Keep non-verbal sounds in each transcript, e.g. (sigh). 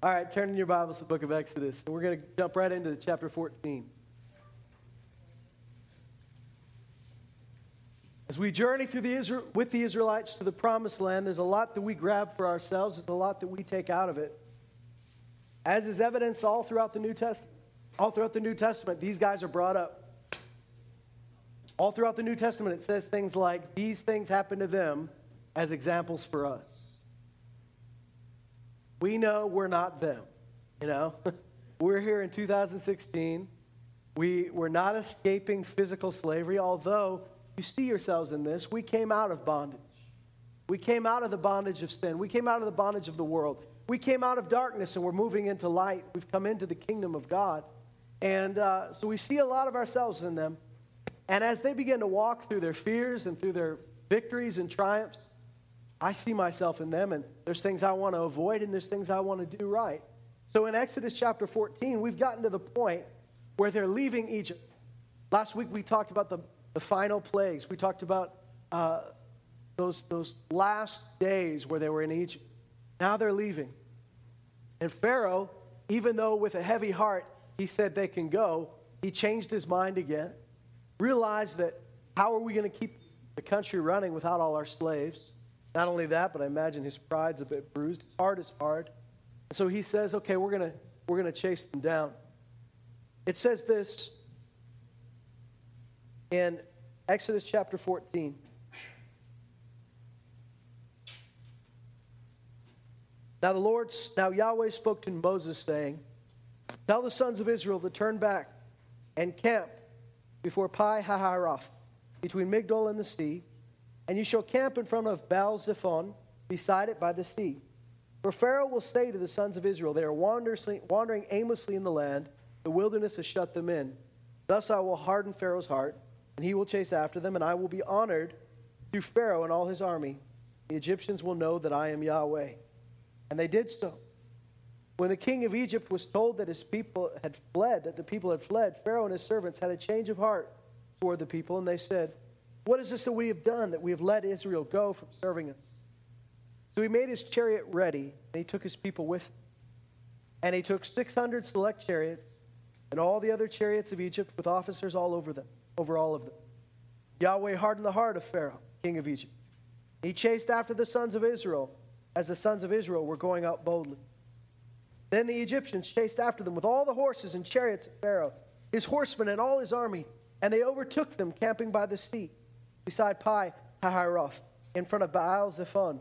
All right, turn in your Bibles to the book of Exodus. And we're going to jump right into chapter 14. As we journey through the with the Israelites to the promised land, there's a lot that we grab for ourselves, there's a lot that we take out of it. As is evidenced all throughout the New Testament. All throughout the New Testament, these guys are brought up. All throughout the New Testament, it says things like, These things happen to them as examples for us. We know we're not them, you know? (laughs) we're here in 2016. We, we're not escaping physical slavery, although you see yourselves in this. We came out of bondage. We came out of the bondage of sin. We came out of the bondage of the world. We came out of darkness and we're moving into light. We've come into the kingdom of God. And uh, so we see a lot of ourselves in them. And as they begin to walk through their fears and through their victories and triumphs, I see myself in them, and there's things I want to avoid, and there's things I want to do right. So in Exodus chapter 14, we've gotten to the point where they're leaving Egypt. Last week we talked about the, the final plagues. We talked about uh, those, those last days where they were in Egypt. Now they're leaving. And Pharaoh, even though with a heavy heart he said they can go, he changed his mind again realized that how are we going to keep the country running without all our slaves? Not only that, but I imagine his pride's a bit bruised. His heart is hard. And so he says, okay, we're going to we're going to chase them down. It says this in Exodus chapter 14. Now the Lord, now Yahweh spoke to Moses, saying, Tell the sons of Israel to turn back and camp before Pi Hahiroth, between Migdol and the sea, and you shall camp in front of Baal Zephon, beside it by the sea. For Pharaoh will say to the sons of Israel, They are wandering aimlessly in the land, the wilderness has shut them in. Thus I will harden Pharaoh's heart, and he will chase after them, and I will be honored through Pharaoh and all his army. The Egyptians will know that I am Yahweh. And they did so. When the king of Egypt was told that his people had fled, that the people had fled, Pharaoh and his servants had a change of heart toward the people, and they said, What is this that we have done that we have let Israel go from serving us? So he made his chariot ready, and he took his people with him. And he took 600 select chariots and all the other chariots of Egypt with officers all over them, over all of them. Yahweh hardened the heart of Pharaoh, king of Egypt. He chased after the sons of Israel as the sons of Israel were going out boldly. Then the Egyptians chased after them with all the horses and chariots of Pharaoh, his horsemen, and all his army, and they overtook them camping by the sea, beside Pi Hahiroth, in front of Baal Zephon.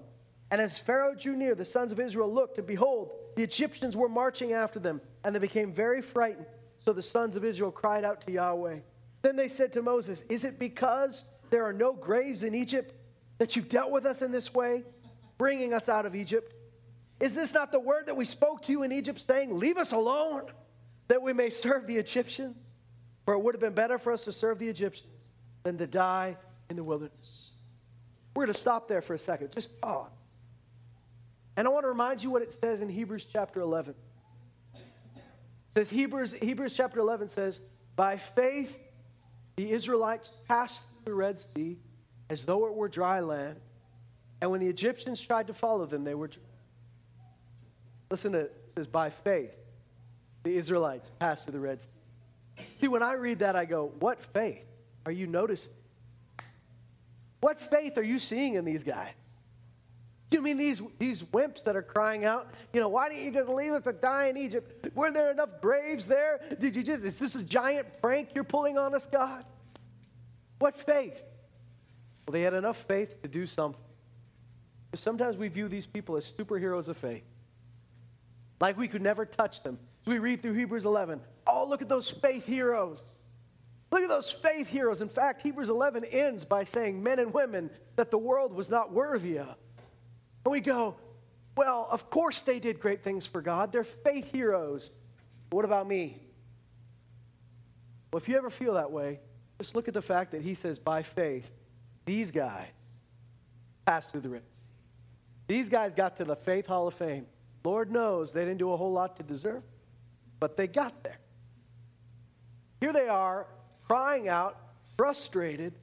And as Pharaoh drew near, the sons of Israel looked, and behold, the Egyptians were marching after them, and they became very frightened. So the sons of Israel cried out to Yahweh. Then they said to Moses, Is it because there are no graves in Egypt that you've dealt with us in this way, bringing us out of Egypt? Is this not the word that we spoke to you in Egypt, saying, Leave us alone, that we may serve the Egyptians? For it would have been better for us to serve the Egyptians than to die in the wilderness. We're going to stop there for a second. Just pause. And I want to remind you what it says in Hebrews chapter 11. It says Hebrews, Hebrews chapter 11 says, By faith the Israelites passed through the Red Sea as though it were dry land. And when the Egyptians tried to follow them, they were Listen to it. Says, by faith, the Israelites passed through the Red Sea. See, when I read that, I go, what faith are you noticing? What faith are you seeing in these guys? You mean these, these wimps that are crying out, you know, why didn't you just leave us to die in Egypt? Weren't there enough graves there? Did you just, is this a giant prank you're pulling on us, God? What faith? Well, they had enough faith to do something. Sometimes we view these people as superheroes of faith like we could never touch them. So we read through Hebrews 11. Oh, look at those faith heroes. Look at those faith heroes. In fact, Hebrews 11 ends by saying men and women that the world was not worthy of. And we go, well, of course they did great things for God. They're faith heroes. But what about me? Well, if you ever feel that way, just look at the fact that he says, by faith, these guys passed through the Red. These guys got to the Faith Hall of Fame. Lord knows they didn't do a whole lot to deserve, but they got there. Here they are crying out, frustrated,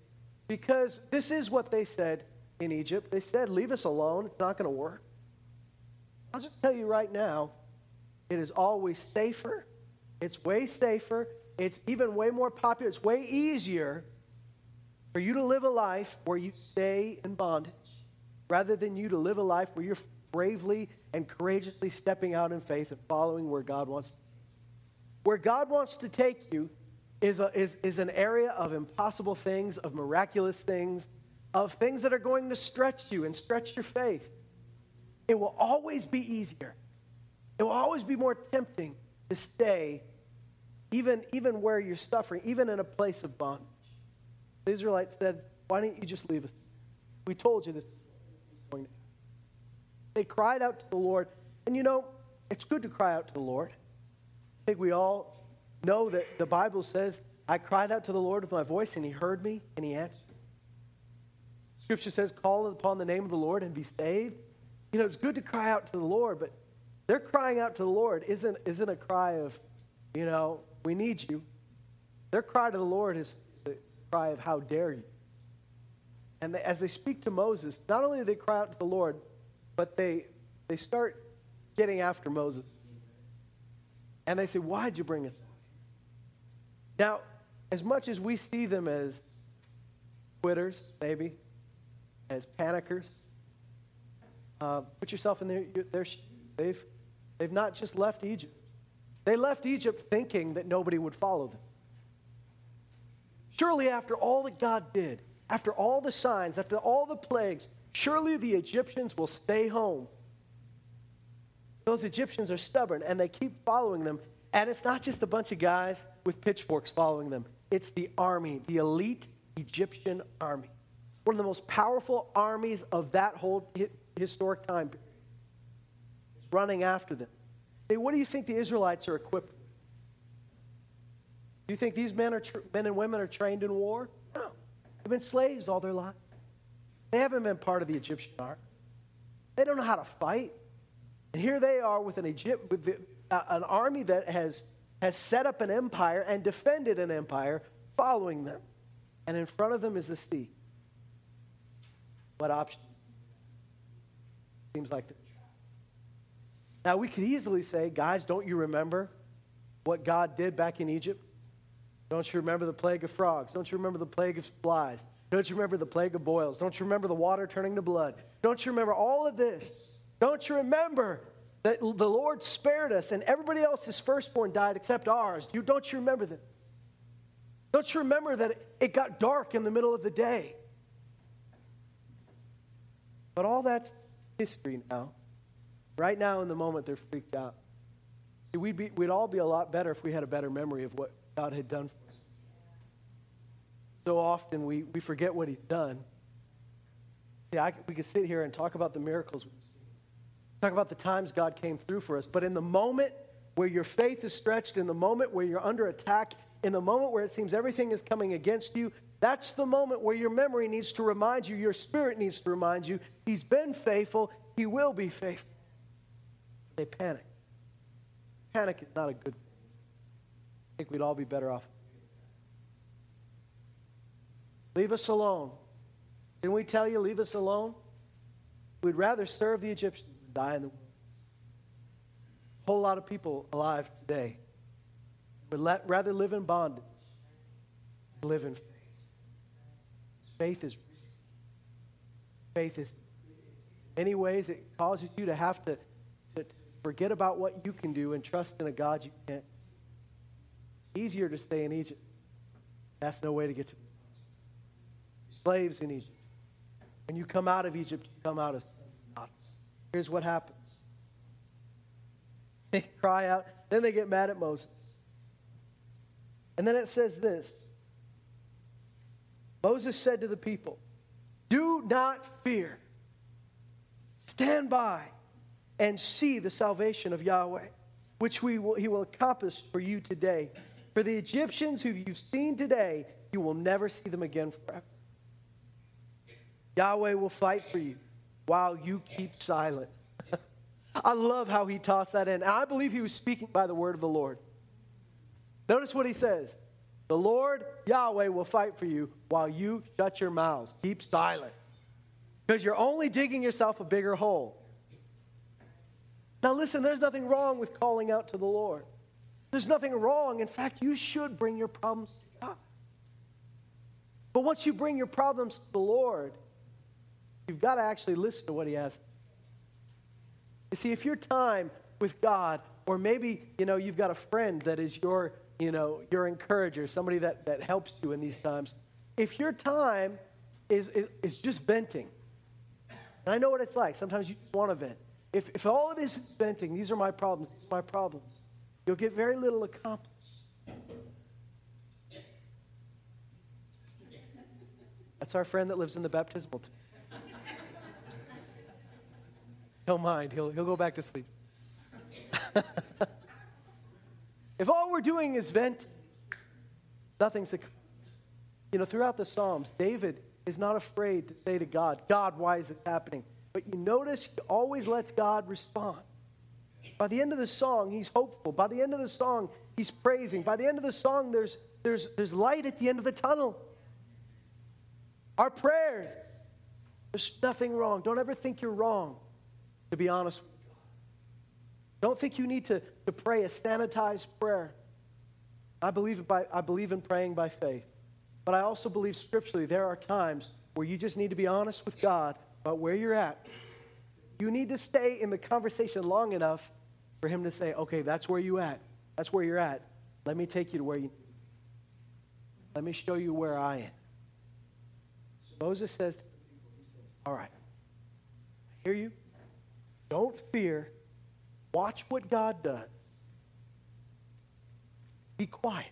because this is what they said in Egypt. They said, Leave us alone, it's not going to work. I'll just tell you right now it is always safer. It's way safer. It's even way more popular. It's way easier for you to live a life where you stay in bondage rather than you to live a life where you're bravely and courageously stepping out in faith and following where God wants where God wants to take you is, a, is, is an area of impossible things, of miraculous things, of things that are going to stretch you and stretch your faith. It will always be easier. It will always be more tempting to stay, even, even where you're suffering, even in a place of bondage. The Israelites said, Why don't you just leave us? We told you this They cried out to the Lord. And you know, it's good to cry out to the Lord. I think we all know that the Bible says, I cried out to the Lord with my voice, and he heard me, and he answered. Scripture says, Call upon the name of the Lord and be saved. You know, it's good to cry out to the Lord, but their crying out to the Lord isn't, isn't a cry of, you know, we need you. Their cry to the Lord is, a cry of, how dare you. And they, as they speak to Moses, not only do they cry out to the Lord, but they, they start getting after Moses. And they say, Why'd you bring us? Now, as much as we see them as quitters, maybe, as panickers, uh, put yourself in their, their shoes. They've, they've not just left Egypt, they left Egypt thinking that nobody would follow them. Surely, after all that God did, after all the signs, after all the plagues, surely the Egyptians will stay home. Those Egyptians are stubborn and they keep following them. And it's not just a bunch of guys with pitchforks following them, it's the army, the elite Egyptian army. One of the most powerful armies of that whole historic time period running after them. Hey, what do you think the Israelites are equipped with? Do you think these men, are tra- men and women are trained in war? No. They've been slaves all their life. They haven't been part of the Egyptian army. They don't know how to fight. And here they are with an, Egypt, with the, an army that has, has set up an empire and defended an empire following them. And in front of them is the sea. What option? Seems like now, we could easily say, guys, don't you remember what God did back in Egypt? Don't you remember the plague of frogs? Don't you remember the plague of flies? Don't you remember the plague of boils? Don't you remember the water turning to blood? Don't you remember all of this? Don't you remember that the Lord spared us and everybody else's firstborn died except ours? You, don't you remember that? Don't you remember that it got dark in the middle of the day? But all that's history now. Right now, in the moment, they're freaked out. See, we'd, be, we'd all be a lot better if we had a better memory of what God had done for us. So often we, we forget what He's done. See, I, we could sit here and talk about the miracles talk about the times God came through for us, but in the moment where your faith is stretched, in the moment where you're under attack, in the moment where it seems everything is coming against you, that's the moment where your memory needs to remind you, your spirit needs to remind you, He's been faithful, He will be faithful. They panic. Panic is not a good thing. I think we'd all be better off. Leave us alone. Didn't we tell you, leave us alone? We'd rather serve the Egyptians die in the wilderness. A whole lot of people alive today would let, rather live in bondage live in faith. Faith is faith is in many ways it causes you to have to, to Forget about what you can do and trust in a God you can't. Easier to stay in Egypt. That's no way to get to slaves in Egypt. When you come out of Egypt, you come out as Here's what happens. They cry out, then they get mad at Moses. And then it says this Moses said to the people, Do not fear. Stand by and see the salvation of Yahweh, which we will, he will accomplish for you today. For the Egyptians who you've seen today, you will never see them again forever. Yahweh will fight for you while you keep silent. (laughs) I love how he tossed that in. And I believe he was speaking by the word of the Lord. Notice what he says The Lord, Yahweh, will fight for you while you shut your mouths. Keep silent. Because you're only digging yourself a bigger hole. Now, listen, there's nothing wrong with calling out to the Lord. There's nothing wrong. In fact, you should bring your problems to God. But once you bring your problems to the Lord, you've got to actually listen to what He has. You see, if your time with God, or maybe, you know, you've got a friend that is your, you know, your encourager, somebody that, that helps you in these times, if your time is, is, is just venting, and I know what it's like. Sometimes you want to vent. If, if all it is is venting, these are my problems, these are my problems, you'll get very little accomplished. That's our friend that lives in the baptismal. He'll mind. He'll, he'll go back to sleep. (laughs) if all we're doing is vent, nothing's accomplished. You know, throughout the Psalms, David is not afraid to say to God, God, why is this happening? But you notice he always lets God respond. By the end of the song, he's hopeful. By the end of the song, he's praising. By the end of the song, there's, there's, there's light at the end of the tunnel. Our prayers, there's nothing wrong. Don't ever think you're wrong, to be honest. Don't think you need to, to pray a sanitized prayer. I believe, by, I believe in praying by faith. But I also believe scripturally there are times where you just need to be honest with God about where you're at. You need to stay in the conversation long enough for him to say, okay, that's where you're at. That's where you're at. Let me take you to where you Let me show you where I am. So Moses says, all right, I hear you. Don't fear. Watch what God does. Be quiet.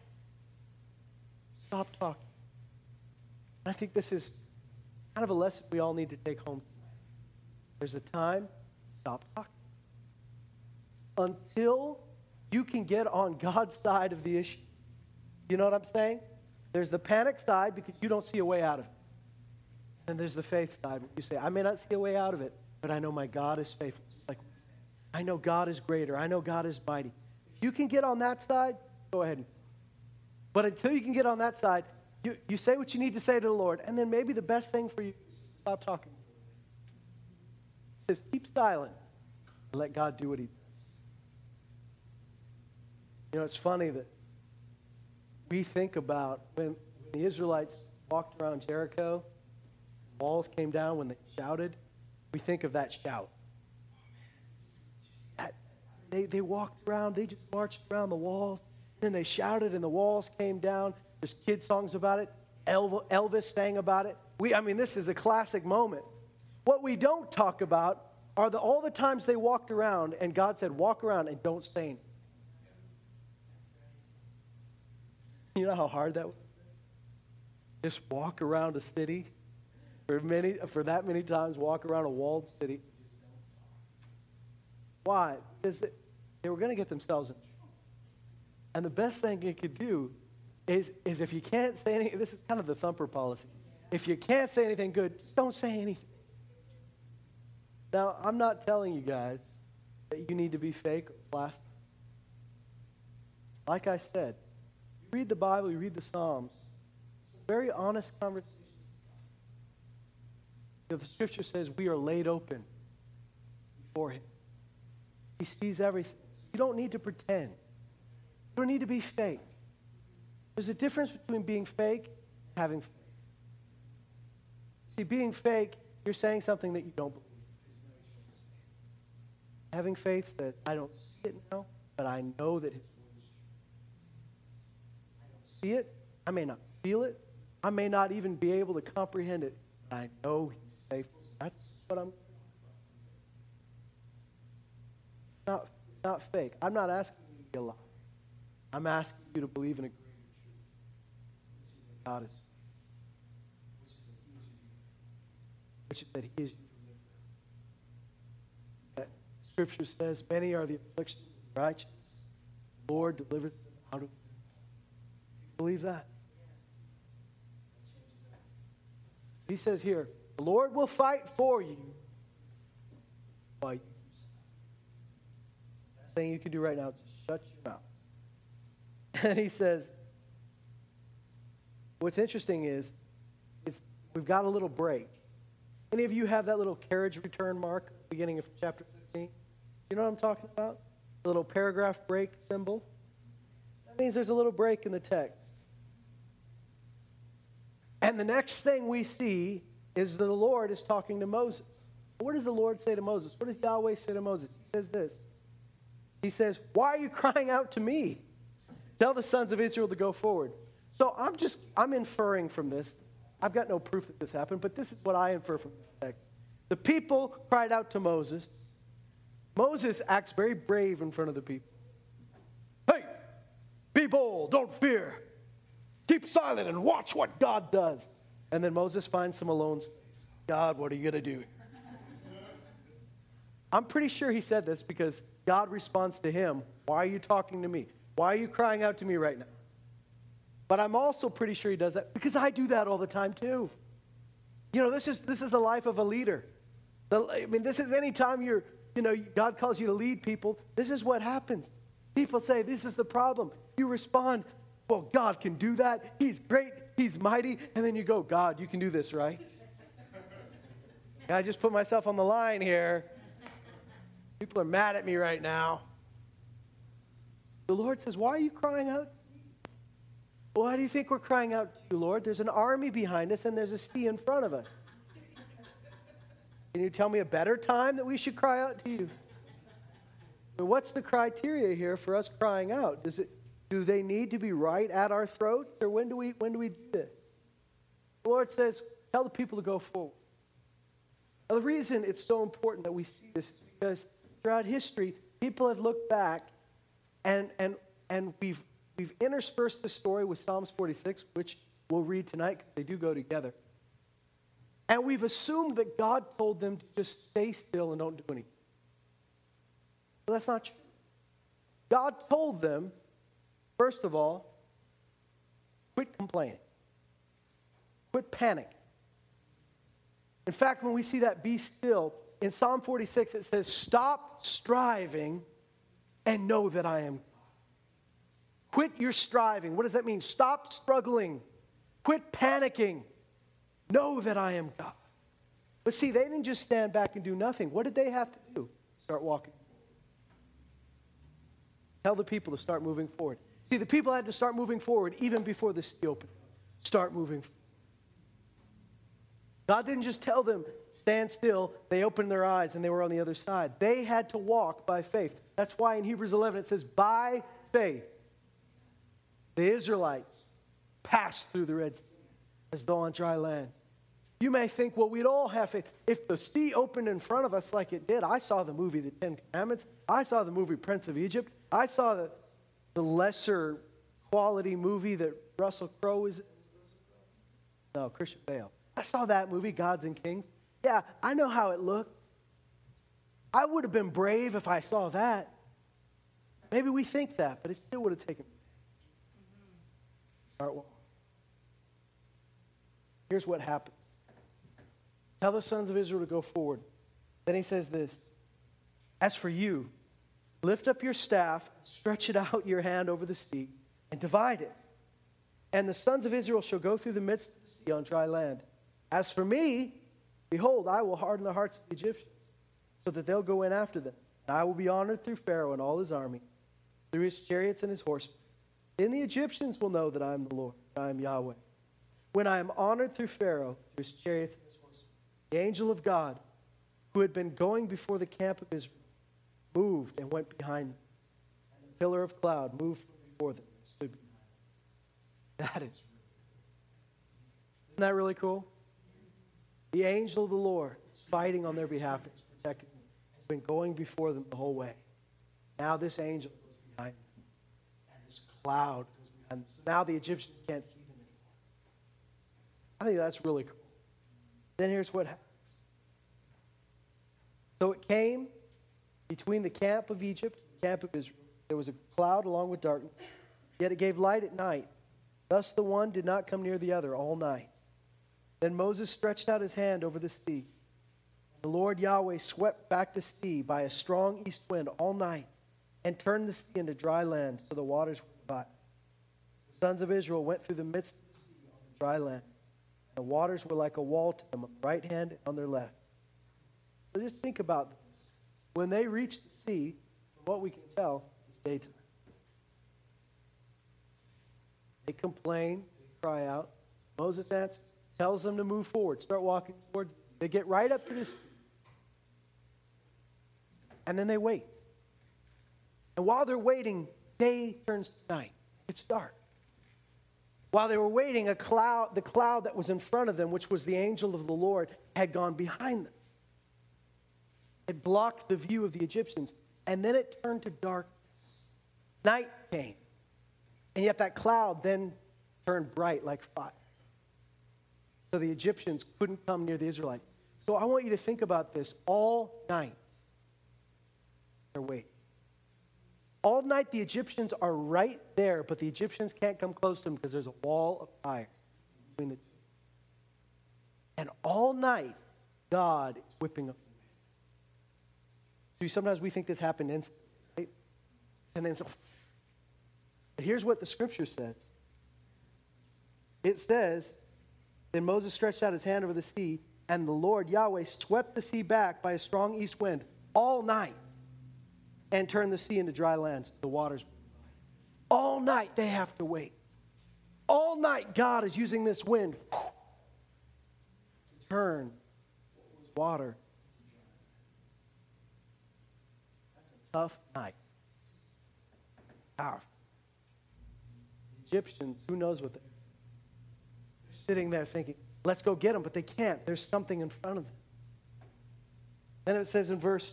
Stop talking. I think this is kind of a lesson we all need to take home. There's a time, stop talking. Until you can get on God's side of the issue. You know what I'm saying? There's the panic side because you don't see a way out of it. And there's the faith side you say, I may not see a way out of it, but I know my God is faithful. I know God is greater. I know God is mighty. If you can get on that side, go ahead. But until you can get on that side, you, you say what you need to say to the Lord, and then maybe the best thing for you is stop talking. He says, keep silent and let God do what he does. You know, it's funny that we think about when the Israelites walked around Jericho, walls came down when they shouted, we think of that shout. They, they walked around, they just marched around the walls, then they shouted and the walls came down. There's kid songs about it. Elvis sang about it. We, I mean, this is a classic moment. What we don't talk about are the, all the times they walked around and God said, walk around and don't stain. You know how hard that was? Just walk around a city for, many, for that many times, walk around a walled city. Why? Because they, were going to get themselves in. And the best thing they could do is, is if you can't say anything, this is kind of the thumper policy. If you can't say anything good, don't say anything. Now, I'm not telling you guys that you need to be fake plastic. Like I said, you read the Bible, you read the Psalms, very honest conversations. You know, the scripture says we are laid open before Him. He sees everything. You don't need to pretend. You don't need to be fake. There's a difference between being fake and having faith. See, being fake, you're saying something that you don't believe. Having faith says, I don't see it now, but I know that His word is true. I don't see it. I may not feel it. I may not even be able to comprehend it, but I know He's faithful. That's what I'm. Not, it's not fake. I'm not asking you to be a liar. I'm asking you to believe in a God is, which is that He is deliverer. Scripture says, Many are the afflictions of the righteous. The Lord delivers them out of them. Believe that? He says here, the Lord will fight for you you thing you can do right now is shut your mouth. (laughs) And he says, What's interesting is, is we've got a little break. Any of you have that little carriage return mark beginning of chapter 15? You know what I'm talking about? The little paragraph break symbol. That means there's a little break in the text. And the next thing we see is that the Lord is talking to Moses. What does the Lord say to Moses? What does Yahweh say to Moses? He says this. He says, Why are you crying out to me? Tell the sons of Israel to go forward. So I'm just, I'm inferring from this. I've got no proof that this happened, but this is what I infer from the text. The people cried out to Moses. Moses acts very brave in front of the people. Hey, be bold, don't fear. Keep silent and watch what God does. And then Moses finds some alone space. God, what are you going to do? I'm pretty sure he said this because God responds to him, Why are you talking to me? Why are you crying out to me right now? But I'm also pretty sure he does that because I do that all the time too. You know, this is, this is the life of a leader. The, I mean, this is any time you're, you know, God calls you to lead people, this is what happens. People say, This is the problem. You respond, Well, God can do that. He's great. He's mighty. And then you go, God, you can do this, right? (laughs) I just put myself on the line here. People are mad at me right now. The Lord says, Why are you crying out? Why do you think we're crying out to you, Lord? There's an army behind us and there's a sea in front of us. Can you tell me a better time that we should cry out to you? But what's the criteria here for us crying out? Does it, do they need to be right at our throats, or when do we, when do, we do this? The Lord says, Tell the people to go forward. Now, the reason it's so important that we see this is because throughout history, people have looked back and, and, and we've, we've interspersed the story with Psalms 46, which we'll read tonight because they do go together. And we've assumed that God told them to just stay still and don't do anything. But that's not true. God told them, first of all, quit complaining, quit panicking. In fact, when we see that be still, in Psalm 46, it says, Stop striving and know that I am Quit your striving. What does that mean? Stop struggling. Quit panicking. Know that I am God. But see, they didn't just stand back and do nothing. What did they have to do? Start walking. Tell the people to start moving forward. See, the people had to start moving forward even before the sea opened. Start moving forward. God didn't just tell them, stand still. They opened their eyes and they were on the other side. They had to walk by faith. That's why in Hebrews 11 it says, by faith, the Israelites passed through the Red Sea as though on dry land. You may think, well, we'd all have faith. If the sea opened in front of us like it did, I saw the movie The Ten Commandments. I saw the movie Prince of Egypt. I saw the, the lesser quality movie that Russell Crowe is. No, Christian Bale. I saw that movie, Gods and Kings. Yeah, I know how it looked. I would have been brave if I saw that. Maybe we think that, but it still would have taken. Start walking. Here's what happens. Tell the sons of Israel to go forward. Then he says this As for you, lift up your staff, stretch it out your hand over the sea, and divide it. And the sons of Israel shall go through the midst of the sea on dry land. As for me, behold, I will harden the hearts of the Egyptians, so that they'll go in after them. And I will be honored through Pharaoh and all his army, through his chariots and his horsemen. Then the Egyptians will know that I am the Lord, I am Yahweh. When I am honored through Pharaoh, through his chariots and his horsemen, the angel of God, who had been going before the camp of Israel, moved and went behind them. And a pillar of cloud moved before them and stood behind them. That is. Isn't that really cool? The angel of the Lord is fighting on their behalf, it's protecting them, has been going before them the whole way. Now this angel goes behind them, and this cloud goes behind them. So now the Egyptians can't see them anymore. I think that's really cool. Then here's what happens. So it came between the camp of Egypt and the camp of Israel. There was a cloud along with darkness, yet it gave light at night. Thus the one did not come near the other all night. Then Moses stretched out his hand over the sea. The Lord Yahweh swept back the sea by a strong east wind all night and turned the sea into dry land so the waters were divided. The sons of Israel went through the midst of the sea on dry land. And the waters were like a wall to them on the right hand and on their left. So just think about this. when they reach the sea, what we can tell, it's daytime. They complain, they cry out. Moses answers, tells them to move forward, start walking towards. They get right up to this, and then they wait. And while they're waiting, day turns to night. It's dark. While they were waiting, a cloud, the cloud that was in front of them, which was the angel of the Lord, had gone behind them. It blocked the view of the Egyptians. And then it turned to darkness. Night came. And yet that cloud then turned bright like fire. So the Egyptians couldn't come near the Israelites. So I want you to think about this all night. They're waiting. All night, the Egyptians are right there, but the Egyptians can't come close to them because there's a wall of fire between the two. And all night, God is whipping up. See, sometimes we think this happened instantly, right? And then so. But here's what the scripture says it says, Then Moses stretched out his hand over the sea, and the Lord Yahweh swept the sea back by a strong east wind all night and turned the sea into dry lands. The waters. All night they have to wait. All night God is using this wind to turn water. That's a tough night. Powerful. Egyptians, who knows what they're, sitting there thinking, let's go get them, but they can't. There's something in front of them. Then it says in verse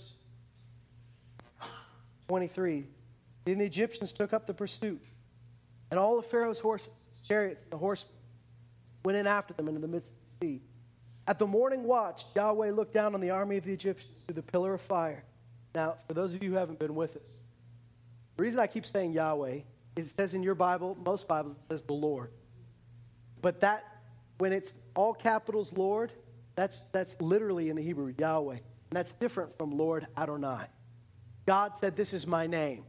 23. Then the Egyptians took up the pursuit, and all of Pharaoh's horses, chariots, and the horsemen went in after them into the midst of the sea. At the morning watch, Yahweh looked down on the army of the Egyptians through the pillar of fire. Now, for those of you who haven't been with us, the reason I keep saying Yahweh is it says in your Bible, most Bibles, it says the Lord. But that, when it's all capitals Lord, that's, that's literally in the Hebrew, Yahweh. And that's different from Lord Adonai. God said, This is my name.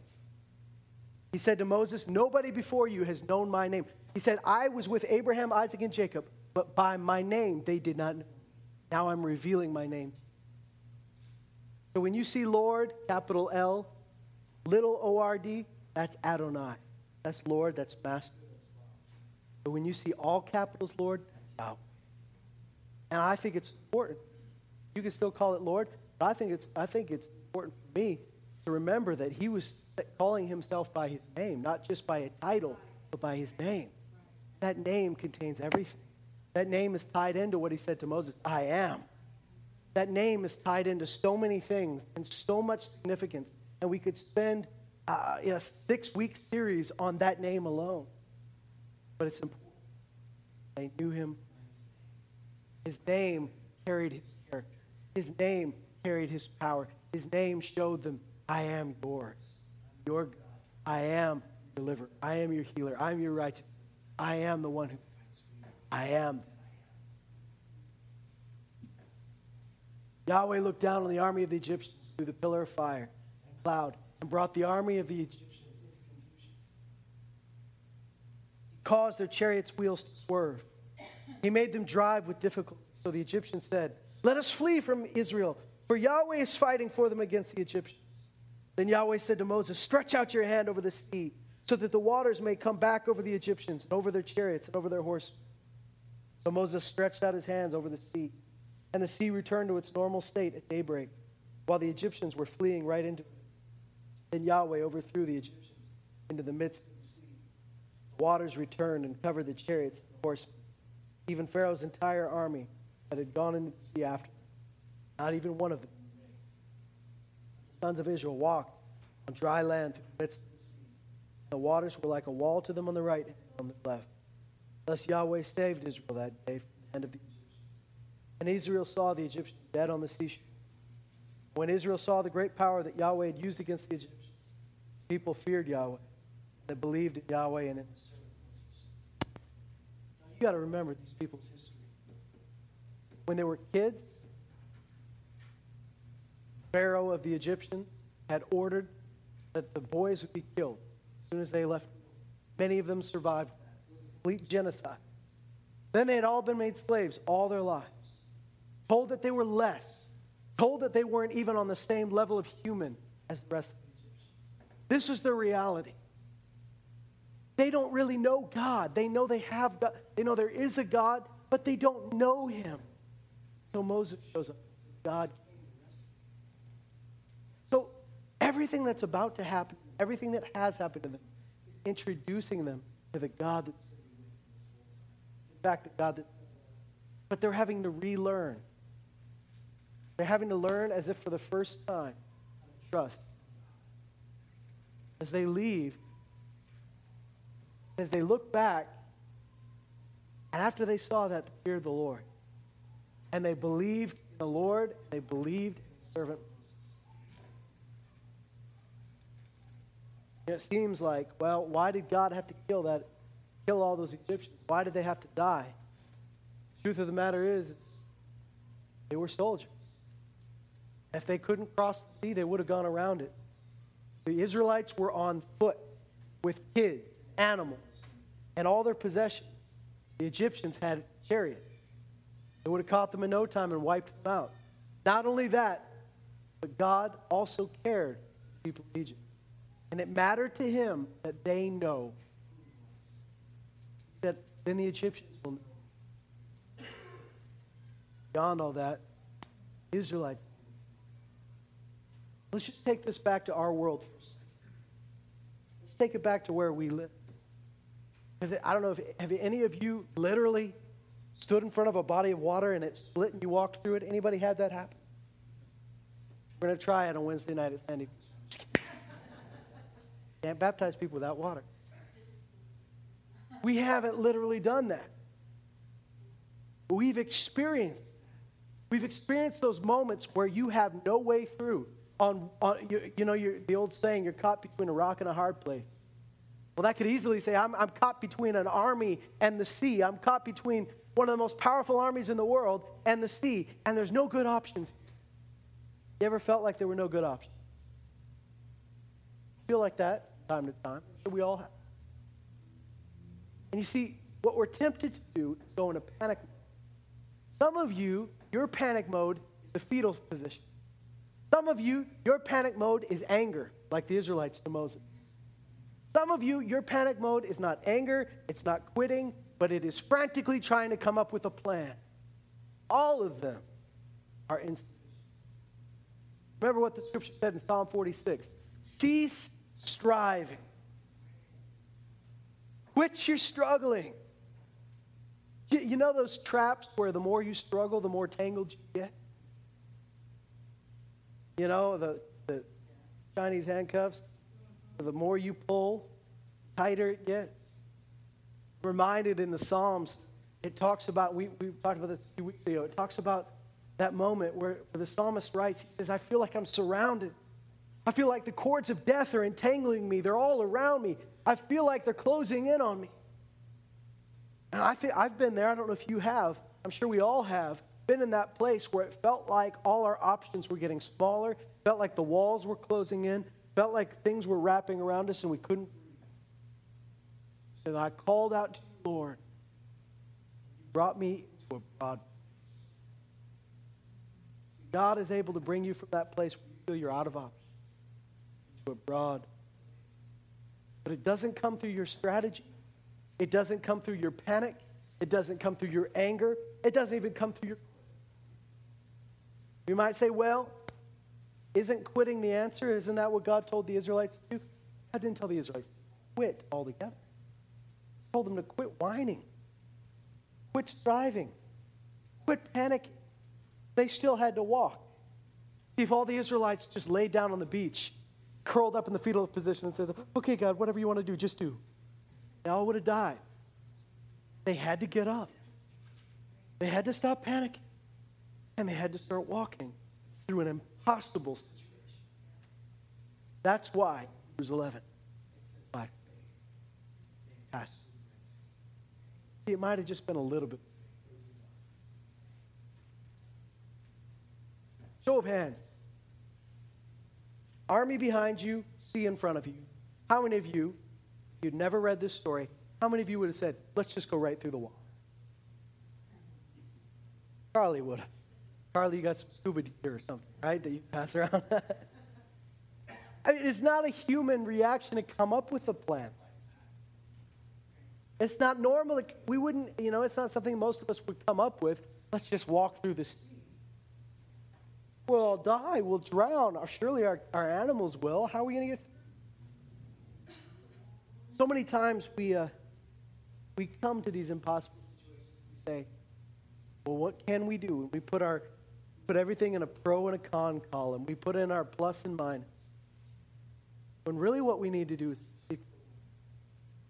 He said to Moses, Nobody before you has known my name. He said, I was with Abraham, Isaac, and Jacob, but by my name they did not know. Now I'm revealing my name. So when you see Lord, capital L, little O R D, that's Adonai. That's Lord, that's Master. But when you see all capitals Lord, that's And I think it's important. You can still call it Lord, but I think it's, I think it's important for me to remember that he was calling himself by his name, not just by a title, but by his name. That name contains everything. That name is tied into what he said to Moses I am. That name is tied into so many things and so much significance. And we could spend uh, a six week series on that name alone. But it's important. They knew him. His name carried his character, his name carried his power, his name showed them I am yours. I'm Your God. I am your deliverer. I am your healer. I am your righteous. I am the one who I am. Yahweh looked down on the army of the Egyptians through the pillar of fire and cloud and brought the army of the Egyptians into confusion. He caused their chariots' wheels to swerve. He made them drive with difficulty. So the Egyptians said, Let us flee from Israel, for Yahweh is fighting for them against the Egyptians. Then Yahweh said to Moses, Stretch out your hand over the sea, so that the waters may come back over the Egyptians, and over their chariots, and over their horses. So Moses stretched out his hands over the sea, and the sea returned to its normal state at daybreak, while the Egyptians were fleeing right into it. Then Yahweh overthrew the Egyptians into the midst of the sea. The waters returned and covered the chariots and horsemen, even Pharaoh's entire army that had gone into the sea after. Not even one of them The sons of Israel walked on dry land through the midst of the sea. The waters were like a wall to them on the right and on the left. Thus Yahweh saved Israel that day from the hand of the Egyptians. And Israel saw the Egyptians dead on the seashore. When Israel saw the great power that Yahweh had used against the Egyptians, people feared Yahweh. They believed in Yahweh and in his you got to remember these people's history. When they were kids, Pharaoh of the Egyptians had ordered that the boys would be killed as soon as they left. Many of them survived complete genocide. Then they had all been made slaves all their lives, told that they were less, told that they weren't even on the same level of human as the rest of the Egyptians. This is the reality. They don't really know God. They know they have God. They know there is a God, but they don't know him. Until Moses shows up. God So everything that's about to happen, everything that has happened to them, is introducing them to the God that's in fact, the God that but they're having to relearn. They're having to learn as if for the first time trust. As they leave, as they look back, and after they saw that, they feared the Lord. And they believed in the Lord, they believed in his servant Moses. It seems like, well, why did God have to kill that, kill all those Egyptians? Why did they have to die? The truth of the matter is, they were soldiers. If they couldn't cross the sea, they would have gone around it. The Israelites were on foot with kids, animals, and all their possessions. The Egyptians had chariots. They would have caught them in no time and wiped them out. Not only that, but God also cared for the people of Egypt. And it mattered to him that they know. That then the Egyptians will know. Beyond all that, Israelites. Let's just take this back to our world. Let's take it back to where we live. Because I don't know if have any of you literally stood in front of a body of water and it split and you walked through it. Anybody had that happen? We're going to try it on Wednesday night at Sandy. (laughs) Can't baptize people without water. We haven't literally done that. We've experienced. We've experienced those moments where you have no way through. On, on you, you know, the old saying, you're caught between a rock and a hard place. Well, that could easily say, I'm, I'm caught between an army and the sea. I'm caught between one of the most powerful armies in the world and the sea, and there's no good options. You ever felt like there were no good options? Feel like that time to time? We all have. And you see, what we're tempted to do is go into panic mode. Some of you, your panic mode is the fetal position. Some of you, your panic mode is anger, like the Israelites to Moses. Some of you, your panic mode is not anger, it's not quitting, but it is frantically trying to come up with a plan. All of them are in. Remember what the scripture said in Psalm 46 cease striving, quit your struggling. You, know those traps where the more you struggle, the more tangled you get? You know, the, the Chinese handcuffs? The more you pull, tighter it gets. Reminded in the Psalms, it talks about, we, we talked about this a few weeks ago, it talks about that moment where, where the psalmist writes, he says, I feel like I'm surrounded. I feel like the cords of death are entangling me. They're all around me. I feel like they're closing in on me. And I feel, I've been there. I don't know if you have. I'm sure we all have been in that place where it felt like all our options were getting smaller, felt like the walls were closing in, felt like things were wrapping around us and we couldn't And I called out to you, Lord. You brought me to a broad God is able to bring you from that place where you feel you're out of options to a broad. But it doesn't come through your strategy. It doesn't come through your panic. It doesn't come through your anger. It doesn't even come through your. You might say, well, isn't quitting the answer? Isn't that what God told the Israelites to do? God didn't tell the Israelites to quit altogether. He told them to quit whining, quit striving, quit panicking. They still had to walk. See, if all the Israelites just laid down on the beach, curled up in the fetal position, and said, Okay, God, whatever you want to do, just do, they all would have died. They had to get up. They had to stop panicking. And they had to start walking through an impossible situation. That's why Hebrews 11. By. See, it might have just been a little bit. Show of hands. Army behind you, sea in front of you. How many of you, if you'd never read this story, how many of you would have said, let's just go right through the wall? Charlie would have. Carly, you got some scuba gear or something, right, that you pass around. (laughs) I mean, it's not a human reaction to come up with a plan. It's not normal. We wouldn't, you know, it's not something most of us would come up with. Let's just walk through the sea. We'll all die. We'll drown. Surely our, our animals will. How are we going to get So many times we, uh, we come to these impossible situations. We say, well, what can we do? We put, our, put everything in a pro and a con column. We put in our plus and minus. When really what we need to do is seek.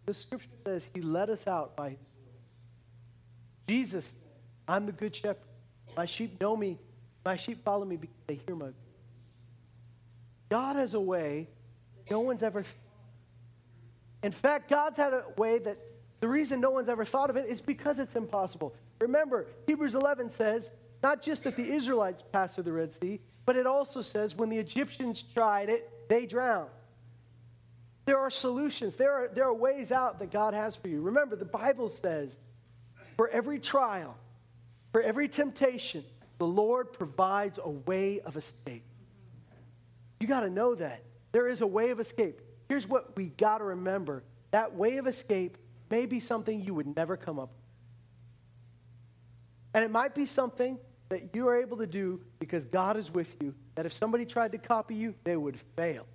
The scripture says he led us out by his voice. Jesus, I'm the good shepherd. My sheep know me. My sheep follow me because they hear my voice. God has a way no one's ever. In fact, God's had a way that the reason no one's ever thought of it is because it's impossible. Remember, Hebrews 11 says not just that the Israelites passed through the Red Sea, but it also says when the Egyptians tried it, they drowned. There are solutions. There are, there are ways out that God has for you. Remember, the Bible says for every trial, for every temptation, the Lord provides a way of escape. You got to know that. There is a way of escape. Here's what we got to remember that way of escape may be something you would never come up with. And it might be something that you are able to do because God is with you, that if somebody tried to copy you, they would fail.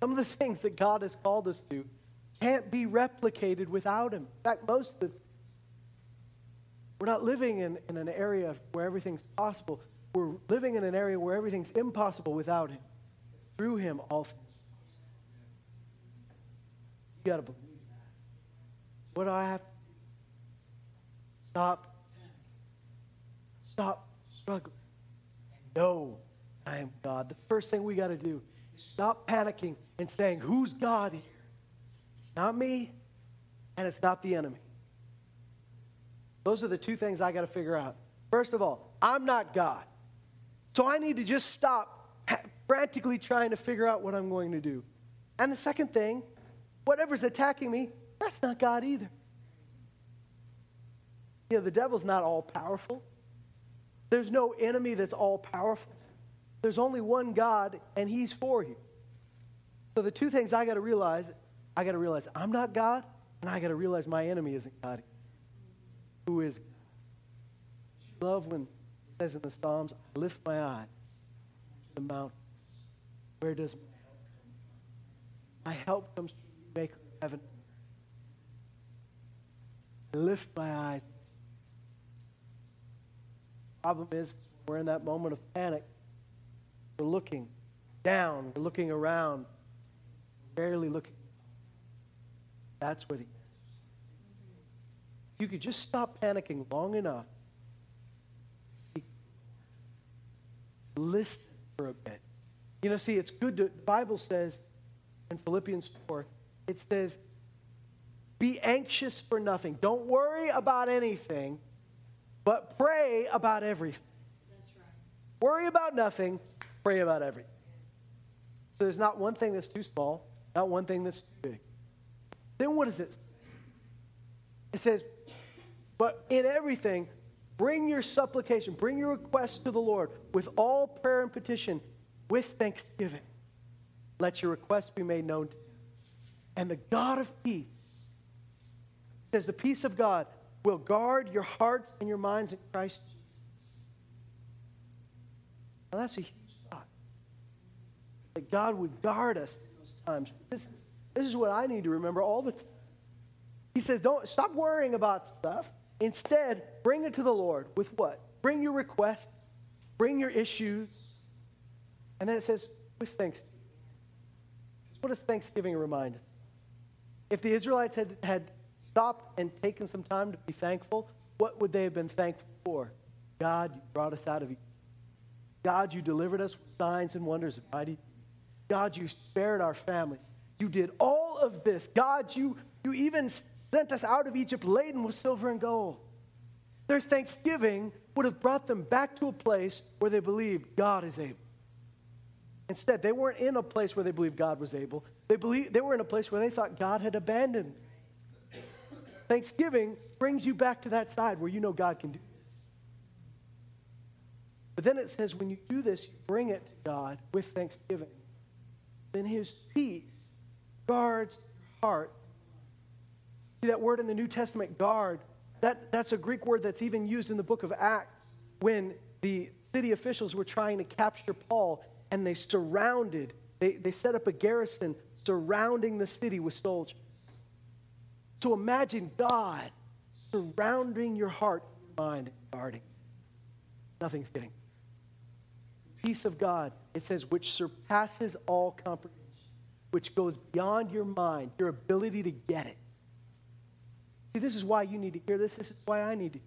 Some of the (laughs) things that God has called us to can't be replicated without Him. In fact, most of the, we're not living in, in an area where everything's possible. We're living in an area where everything's impossible without Him. Through Him, all things. You got to believe that. What do I have to? Stop. Stop struggling. And know I am God. The first thing we got to do is Stop panicking and saying, Who's God here? It's not me, and it's not the enemy. Those are the two things I got to figure out. First of all, I'm not God. So I need to just stop frantically trying to figure out what I'm going to do. And the second thing, whatever's attacking me, that's not God either. You know, the devil's not all powerful. There's no enemy that's all powerful. There's only one God, and He's for you. So the two things I got to realize I got to realize I'm not God, and I got to realize my enemy isn't God. Who is God? Love when it says in the Psalms, I lift my eyes to the mountains. Where does my help come from? My help comes from you, maker of heaven. I lift my eyes. Problem is, we're in that moment of panic. We're looking down, we're looking around, barely looking. That's where the you could just stop panicking long enough. Listen for a bit. You know, see, it's good to, the Bible says in Philippians 4, it says, be anxious for nothing. Don't worry about anything, but pray about everything. Right. Worry about nothing, pray about everything. So there's not one thing that's too small, not one thing that's too big. Then what does it say? It says, but in everything, bring your supplication, bring your request to the Lord with all prayer and petition, with thanksgiving. Let your request be made known to him. And the God of peace says, the peace of God will guard your hearts and your minds in Christ Jesus. Now that's a huge thought. that God would guard us in those times. This, this is what I need to remember all the time. He says, don't stop worrying about stuff. Instead, bring it to the Lord with what? Bring your requests, bring your issues. And then it says, with thanksgiving. What does Thanksgiving remind us? If the Israelites had, had stopped and taken some time to be thankful, what would they have been thankful for? God, you brought us out of Egypt. God, you delivered us with signs and wonders and mighty God, you spared our families. You did all of this. God, you, you even sent us out of Egypt laden with silver and gold. Their thanksgiving would have brought them back to a place where they believed God is able. Instead, they weren't in a place where they believed God was able. They, believed, they were in a place where they thought God had abandoned. Thanksgiving brings you back to that side where you know God can do this. But then it says when you do this, you bring it to God with thanksgiving. Then his peace guards your heart. See that word in the New Testament, guard? That, that's a Greek word that's even used in the book of Acts when the city officials were trying to capture Paul and they surrounded, they, they set up a garrison surrounding the city with soldiers. So imagine God surrounding your heart, mind, guarding. Nothing's getting. Peace of God, it says, which surpasses all comprehension, which goes beyond your mind, your ability to get it. See, this is why you need to hear this. This is why I need to.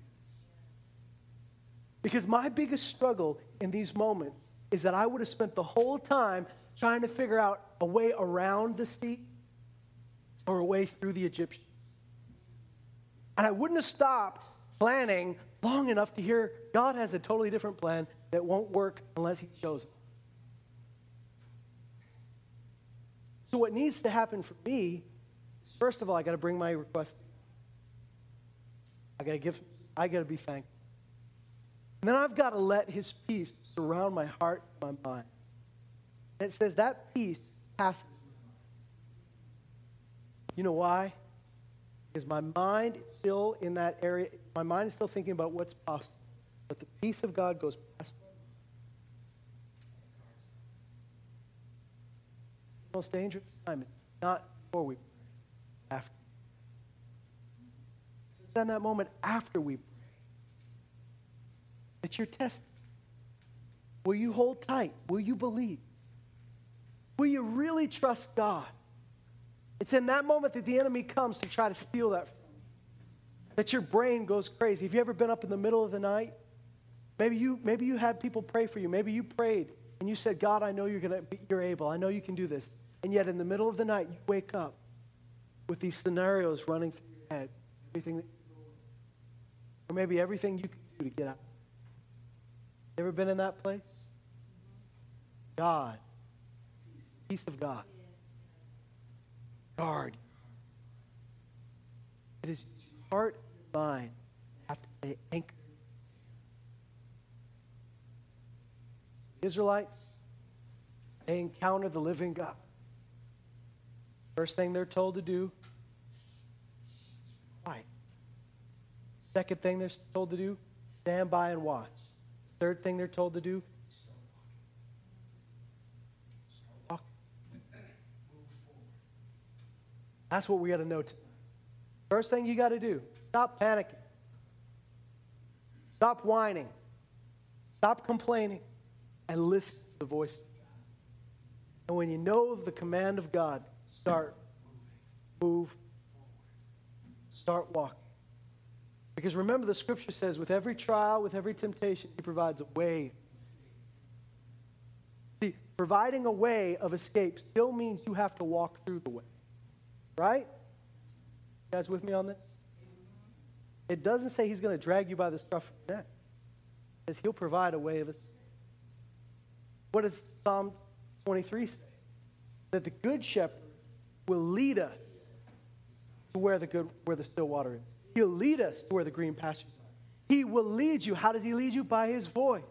Because my biggest struggle in these moments is that I would have spent the whole time trying to figure out a way around the sea or a way through the Egyptians. And I wouldn't have stopped planning long enough to hear God has a totally different plan that won't work unless He shows it. So, what needs to happen for me is first of all, I got to bring my request. I got to give, I got to be thankful. And then I've got to let His peace surround my heart, my mind. And it says that peace passes. You know why? Because my mind is still in that area. My mind is still thinking about what's possible. But the peace of God goes past. The most dangerous time. It's not before we pray, after. It's in that moment after we pray that you're tested. Will you hold tight? Will you believe? Will you really trust God? It's in that moment that the enemy comes to try to steal that. That your brain goes crazy. Have you ever been up in the middle of the night? Maybe you, maybe you had people pray for you. Maybe you prayed and you said, God, I know you're, gonna be, you're able. I know you can do this. And yet in the middle of the night, you wake up with these scenarios running through your head. Everything that or maybe everything you can do to get out. Ever been in that place? God. Peace of God. Guard. It is heart and mind have to stay anchored. The Israelites, they encounter the living God. First thing they're told to do, fight. Second thing they're told to do, stand by and watch. Third thing they're told to do, That's what we got to know. First thing you got to do, stop panicking. Stop whining. Stop complaining and listen to the voice. And when you know the command of God, start move start walking. Because remember, the scripture says, with every trial, with every temptation, he provides a way. See, providing a way of escape still means you have to walk through the way. Right? You guys with me on this? It doesn't say he's going to drag you by the scruff of your neck. It says he'll provide a way of escape. What does Psalm 23 say? That the good shepherd will lead us to where the good where the still water is. He'll lead us to where the green pastures are. He will lead you. How does he lead you? By his voice.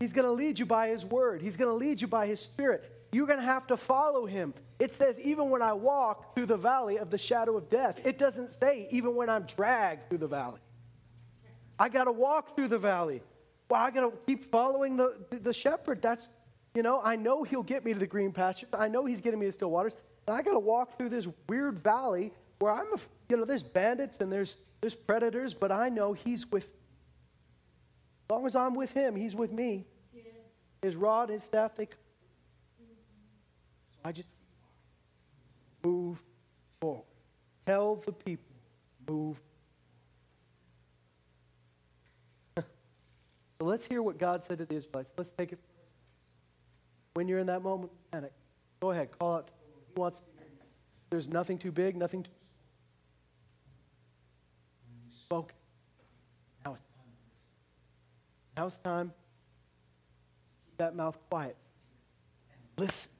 He's going to lead you by his word. He's going to lead you by his spirit. You're going to have to follow him. It says, even when I walk through the valley of the shadow of death, it doesn't say, even when I'm dragged through the valley. I got to walk through the valley. Well, I got to keep following the, the shepherd. That's, you know, I know he'll get me to the green pastures. I know he's getting me to still waters. And I got to walk through this weird valley where I'm, a, you know, there's bandits and there's, there's predators, but I know he's with As long as I'm with him, he's with me. His rod, his staff, they. I just move forward. Tell the people, move. (laughs) so let's hear what God said to the Israelites. Let's take it. When you're in that moment of panic, go ahead, call out. He wants. There's nothing too big, nothing too spoke. Now it's time. Now it's time. Keep that mouth quiet listen.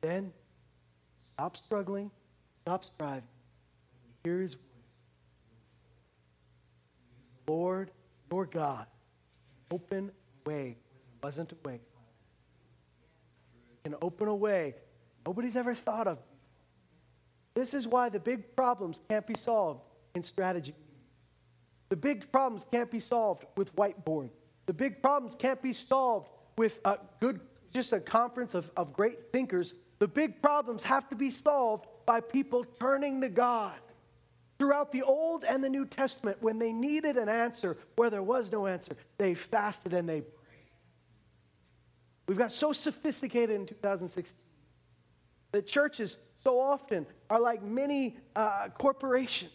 Then stop struggling, stop striving. Hear his voice. Lord your God open a way wasn't a way. Can open a way nobody's ever thought of. This is why the big problems can't be solved in strategy. The big problems can't be solved with whiteboards. The big problems can't be solved with a good, just a conference of, of great thinkers. The big problems have to be solved by people turning to God. Throughout the Old and the New Testament, when they needed an answer where there was no answer, they fasted and they prayed. We've got so sophisticated in 2016 that churches so often are like many uh, corporations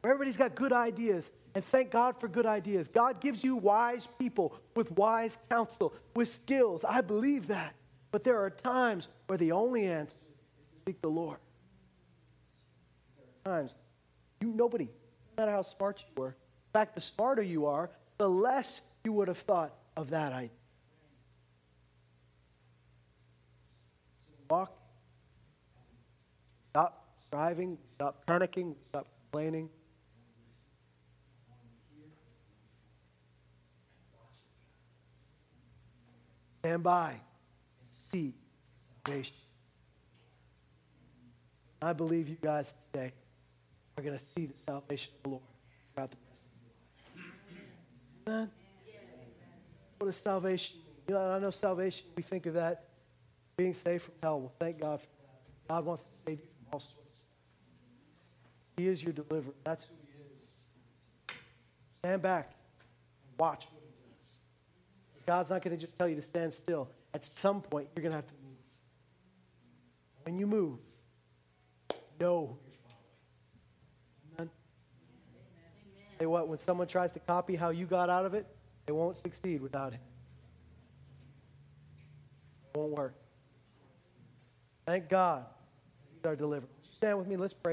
where everybody's got good ideas. And thank God for good ideas. God gives you wise people with wise counsel, with skills. I believe that. But there are times where the only answer is to seek the Lord. Times you nobody, no matter how smart you were. In fact, the smarter you are, the less you would have thought of that idea. Walk. Stop striving. Stop panicking. Stop complaining. Stand by see salvation. I believe you guys today are going to see the salvation of the Lord throughout the rest of your life. Amen? What is salvation? You know, I know salvation, we think of that being saved from hell. Well, thank God for that. God wants to save you from all sorts of stuff. He is your deliverer. That's who He is. Stand back and watch what He does. God's not going to just tell you to stand still. At some point, you're going to have to move. When you move, know who you're following. Amen? Say what? When someone tries to copy how you got out of it, they won't succeed without Him. It won't work. Thank God He's our deliverer. Stand with me? Let's pray.